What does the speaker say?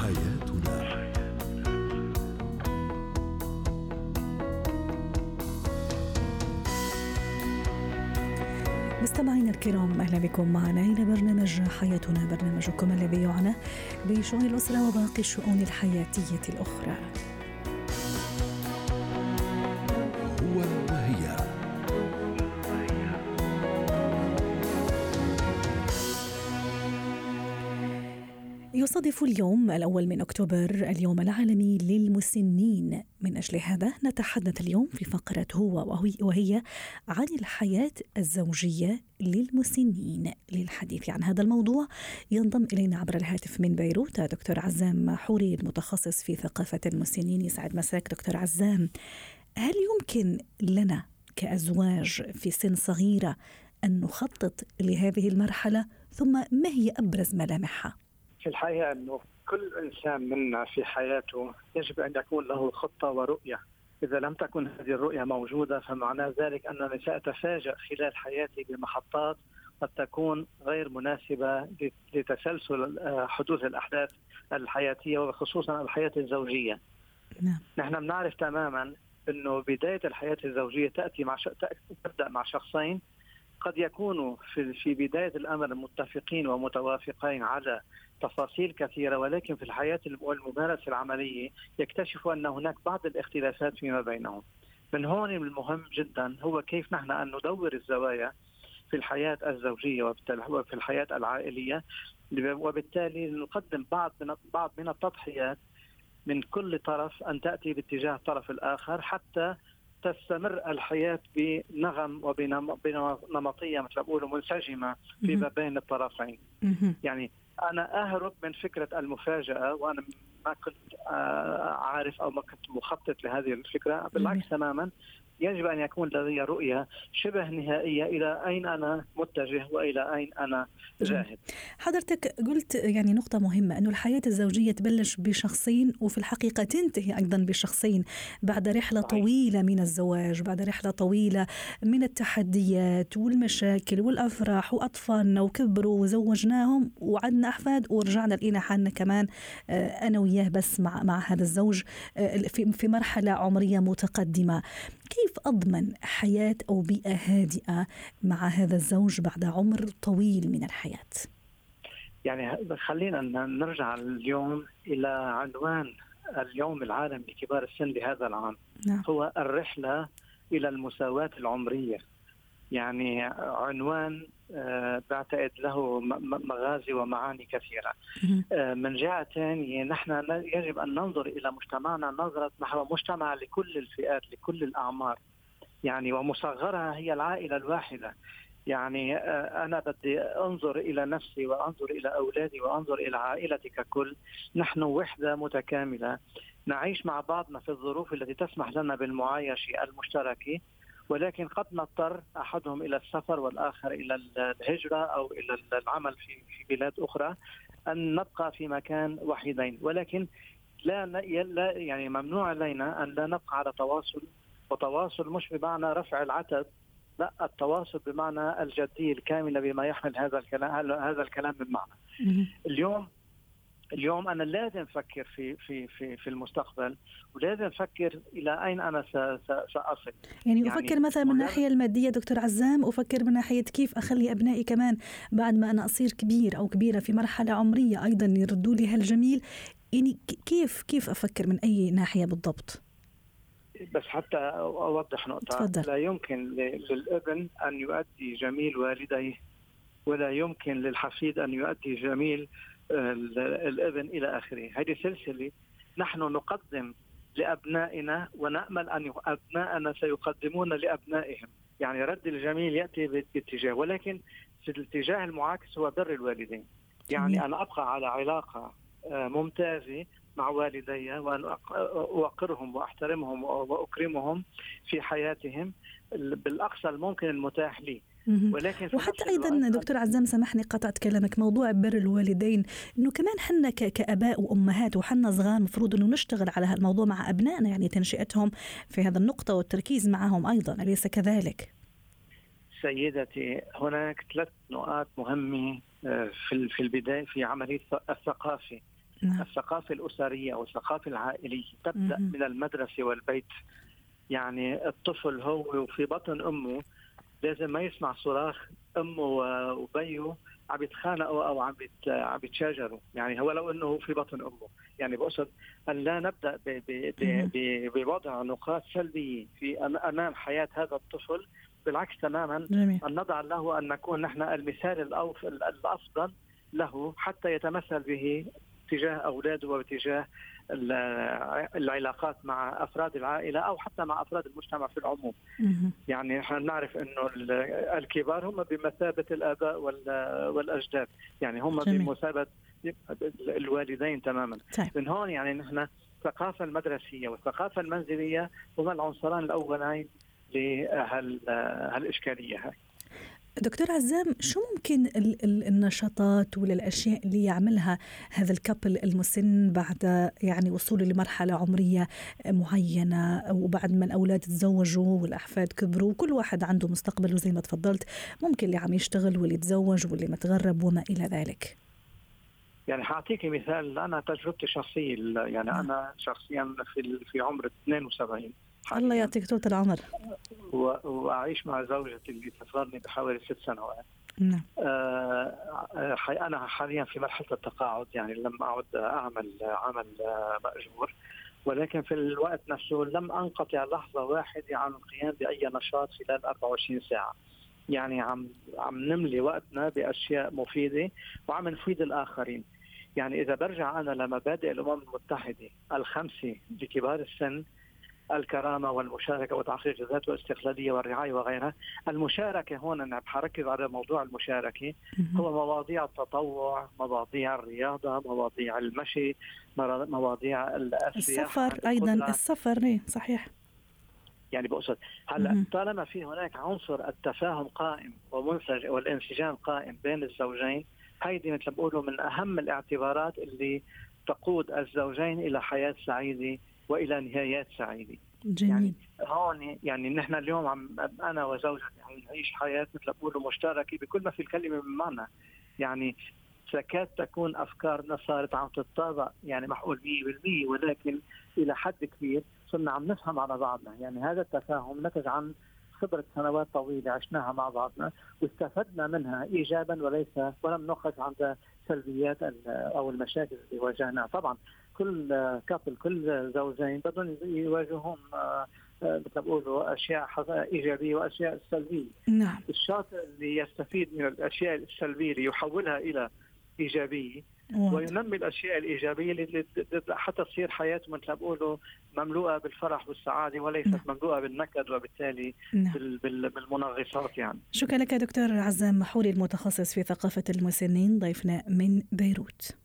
حياتنا مستمعينا الكرام أهلا بكم معنا إلى برنامج حياتنا برنامجكم الذي يعنى بشؤون الأسرة وباقي الشؤون الحياتية الأخرى. يصادف اليوم الأول من أكتوبر اليوم العالمي للمسنين. من أجل هذا نتحدث اليوم في فقرة هو وهي عن الحياة الزوجية للمسنين. للحديث عن هذا الموضوع ينضم إلينا عبر الهاتف من بيروت دكتور عزام حوري المتخصص في ثقافة المسنين. يسعد مساك دكتور عزام. هل يمكن لنا كأزواج في سن صغيرة أن نخطط لهذه المرحلة؟ ثم ما هي أبرز ملامحها؟ في الحقيقة أنه كل إنسان منا في حياته يجب أن يكون له خطة ورؤية إذا لم تكن هذه الرؤية موجودة فمعنى ذلك أنني سأتفاجأ خلال حياتي بمحطات قد تكون غير مناسبة لتسلسل آه، حدوث الأحداث الحياتية وخصوصا الحياة الزوجية نعم. نحن بنعرف تماما أنه بداية الحياة الزوجية تأتي مع ش... تبدأ مع شخصين قد يكونوا في في بداية الأمر متفقين ومتوافقين على تفاصيل كثيرة ولكن في الحياة والممارسة العملية يكتشفوا أن هناك بعض الاختلافات فيما بينهم. من هون المهم جدا هو كيف نحن أن ندور الزوايا في الحياة الزوجية وفي الحياة العائلية وبالتالي نقدم بعض من بعض من التضحيات من كل طرف أن تأتي باتجاه الطرف الآخر حتى تستمر الحياة بنغم وبنمطية مثل بقولوا منسجمة فيما بين الطرفين. يعني أنا أهرب من فكرة المفاجأة وأنا ما كنت آه، عارف أو ما كنت مخطط لهذه الفكرة بالعكس تماما. يجب أن يكون لدي رؤية شبه نهائية إلى أين أنا متجه وإلى أين أنا ذاهب. حضرتك قلت يعني نقطة مهمة انه الحياة الزوجية تبلش بشخصين وفي الحقيقة تنتهي أيضا بشخصين بعد رحلة صحيح. طويلة من الزواج، بعد رحلة طويلة من التحديات والمشاكل والأفراح وأطفالنا وكبروا وزوجناهم وعندنا أحفاد ورجعنا لقينا حالنا كمان آه، أنا وياه بس مع مع هذا الزوج آه، في في مرحلة عمرية متقدمة. كيف أضمن حياة أو بيئة هادئة مع هذا الزوج بعد عمر طويل من الحياة؟ يعني خلينا نرجع اليوم إلى عنوان اليوم العالمي لكبار السن لهذا العام نعم. هو الرحلة إلى المساواة العمرية يعني عنوان آه، بعتقد له مغازي ومعاني كثيرة. آه، من جهة ثانية نحن يجب أن ننظر إلى مجتمعنا نظرة نحو مجتمع لكل الفئات لكل الأعمار. يعني ومصغرها هي العائلة الواحدة. يعني آه، أنا بدي أنظر إلى نفسي وأنظر إلى أولادي وأنظر إلى عائلتي ككل. نحن وحدة متكاملة. نعيش مع بعضنا في الظروف التي تسمح لنا بالمعايشة المشتركة. ولكن قد نضطر أحدهم إلى السفر والآخر إلى الهجرة أو إلى العمل في في بلاد أخرى أن نبقى في مكان وحيدين. ولكن لا لا يعني ممنوع علينا أن لا نبقى على تواصل وتواصل مش بمعنى رفع العتب لا التواصل بمعنى الجدية الكاملة بما يحمل هذا الكلام هذا الكلام من معنى. اليوم اليوم أنا لازم أفكر في في في في المستقبل ولازم أفكر إلى أين أنا سأصل. يعني, يعني أفكر مثلا من الناحيه المادية دكتور عزام أفكر من ناحية كيف أخلي أبنائي كمان بعد ما أنا أصير كبير أو كبيرة في مرحلة عمرية أيضا يردوا لي هالجميل. يعني كيف كيف أفكر من أي ناحية بالضبط؟ بس حتى أوضح نقطة. تفضل. لا يمكن للابن أن يؤدي جميل والديه ولا يمكن للحفيد أن يؤدي جميل الابن إلى آخره. هذه سلسلة نحن نقدم لأبنائنا ونأمل أن ابنائنا سيقدمون لأبنائهم. يعني رد الجميل يأتي باتجاه ولكن في الاتجاه المعاكس هو بر الوالدين. يعني أنا أبقى على علاقة آه، ممتازة مع والدي وأن أوقرهم وأحترمهم وأكرمهم في حياتهم. بالأقصى الممكن المتاح لي. ولكن وحتى أيضا دكتور عزام سامحني قطعت كلامك موضوع بر الوالدين إنه كمان حنا كآباء وأمهات وحنا صغار المفروض إنه نشتغل على هالموضوع مع أبنائنا يعني تنشئتهم في هذا النقطة والتركيز معهم أيضا أليس كذلك؟ سيدتي هناك ثلاث نقاط مهمة آه، في في البداية في عملية الثقافة نعم. الثقافة الأسرية أو الثقافه العائلية تبدأ مم. من المدرسة والبيت يعني الطفل هو في بطن أمه لازم ما يسمع صراخ أمه وبيه عم يتخانقوا أو عم عم يتشاجروا. يعني هو لو إنه في بطن أمه. يعني بقصد أن لا نبدأ بوضع نقاط سلبية في أمام حياة هذا الطفل. بالعكس تماما جميل. أن نضع له أن نكون نحن المثال الأفضل له حتى يتمثل به تجاه اولاده وتجاه العلاقات مع أفراد العائلة أو حتى مع أفراد المجتمع في العموم. يعني نحن نعرف إنه الكبار هم بمثابة الآباء والأجداد، يعني هم جميل. بمثابة الوالدين تماما. طيب. من هون يعني نحن الثقافة المدرسية والثقافة المنزلية هما العنصران الأولين لهالاشكاليه هاي. دكتور عزام شو ممكن النشاطات ولا الأشياء اللي يعملها هذا الكابل المسن بعد يعني وصوله لمرحلة عمرية معينة وبعد ما الأولاد تزوجوا والأحفاد كبروا وكل واحد عنده مستقبل وزي ما تفضلت ممكن اللي عم يشتغل واللي تزوج واللي متغرب وما إلى ذلك. يعني حاعطيكي مثال أنا تجربتي الشخصيه يعني نعم. أنا شخصيا في في عمر 72 الله يعطيك طول العمر. وأعيش مع زوجتي اللي تصغرني بحوالي ست سنوات. نعم. آه أنا حاليا في مرحلة التقاعد يعني لم أعد أعمل عمل مأجور. ولكن في الوقت نفسه لم أنقطع لحظة واحدة عن القيام بأي نشاط خلال 24 ساعة. يعني عم عم نملي وقتنا بأشياء مفيدة وعم نفيد الآخرين. يعني إذا برجع أنا لمبادئ الأمم المتحدة الخمسة لكبار السن الكرامة والمشاركة وتحقيق الذات والاستقلالية والرعاية وغيرها، المشاركة هون أنا حركز على موضوع المشاركة. هو مواضيع التطوع، مواضيع الرياضة، مواضيع المشي، مواضيع السفر أيضا السفر إيه، صحيح. يعني بقصد هلأ طالما في هناك عنصر التفاهم قائم ومنسج والانسجام قائم بين الزوجين هيدي مثل ما بقولوا من أهم الاعتبارات اللي تقود الزوجين إلى حياة سعيدة وإلى نهايات سعيدة. جميل. يعني هون يعني نحن اليوم عم أنا وزوجتي عم نعيش حياه مثل بقول مشتركة بكل ما في الكلمة من معنى. يعني تكاد تكون أفكارنا صارت عم تتطابق يعني معقول 100% ولكن إلى حد كبير صرنا عم نفهم على بعضنا. يعني هذا التفاهم نتج عن خبرة سنوات طويلة عشناها مع بعضنا واستفدنا منها إيجابا وليس ولم نخرج عند سلبيات أو المشاكل اللي واجهناها طبعا كل كابل كل زوجين بدهم يواجهون آه، مثل ما بقولوا أشياء إيجابية وأشياء سلبية. نعم. الشاطئ اللي يستفيد من الأشياء السلبية ليحولها إلى إيجابية وينمي الأشياء الإيجابية اللي حتى تصير حياته مثل ما بقولوا مملوءة بالفرح والسعادة وليست نعم. مملوءة بالنكد وبالتالي نعم. بالمنغصات يعني. شكرا لك دكتور عزام محوري المتخصص في ثقافة المسنين ضيفنا من بيروت.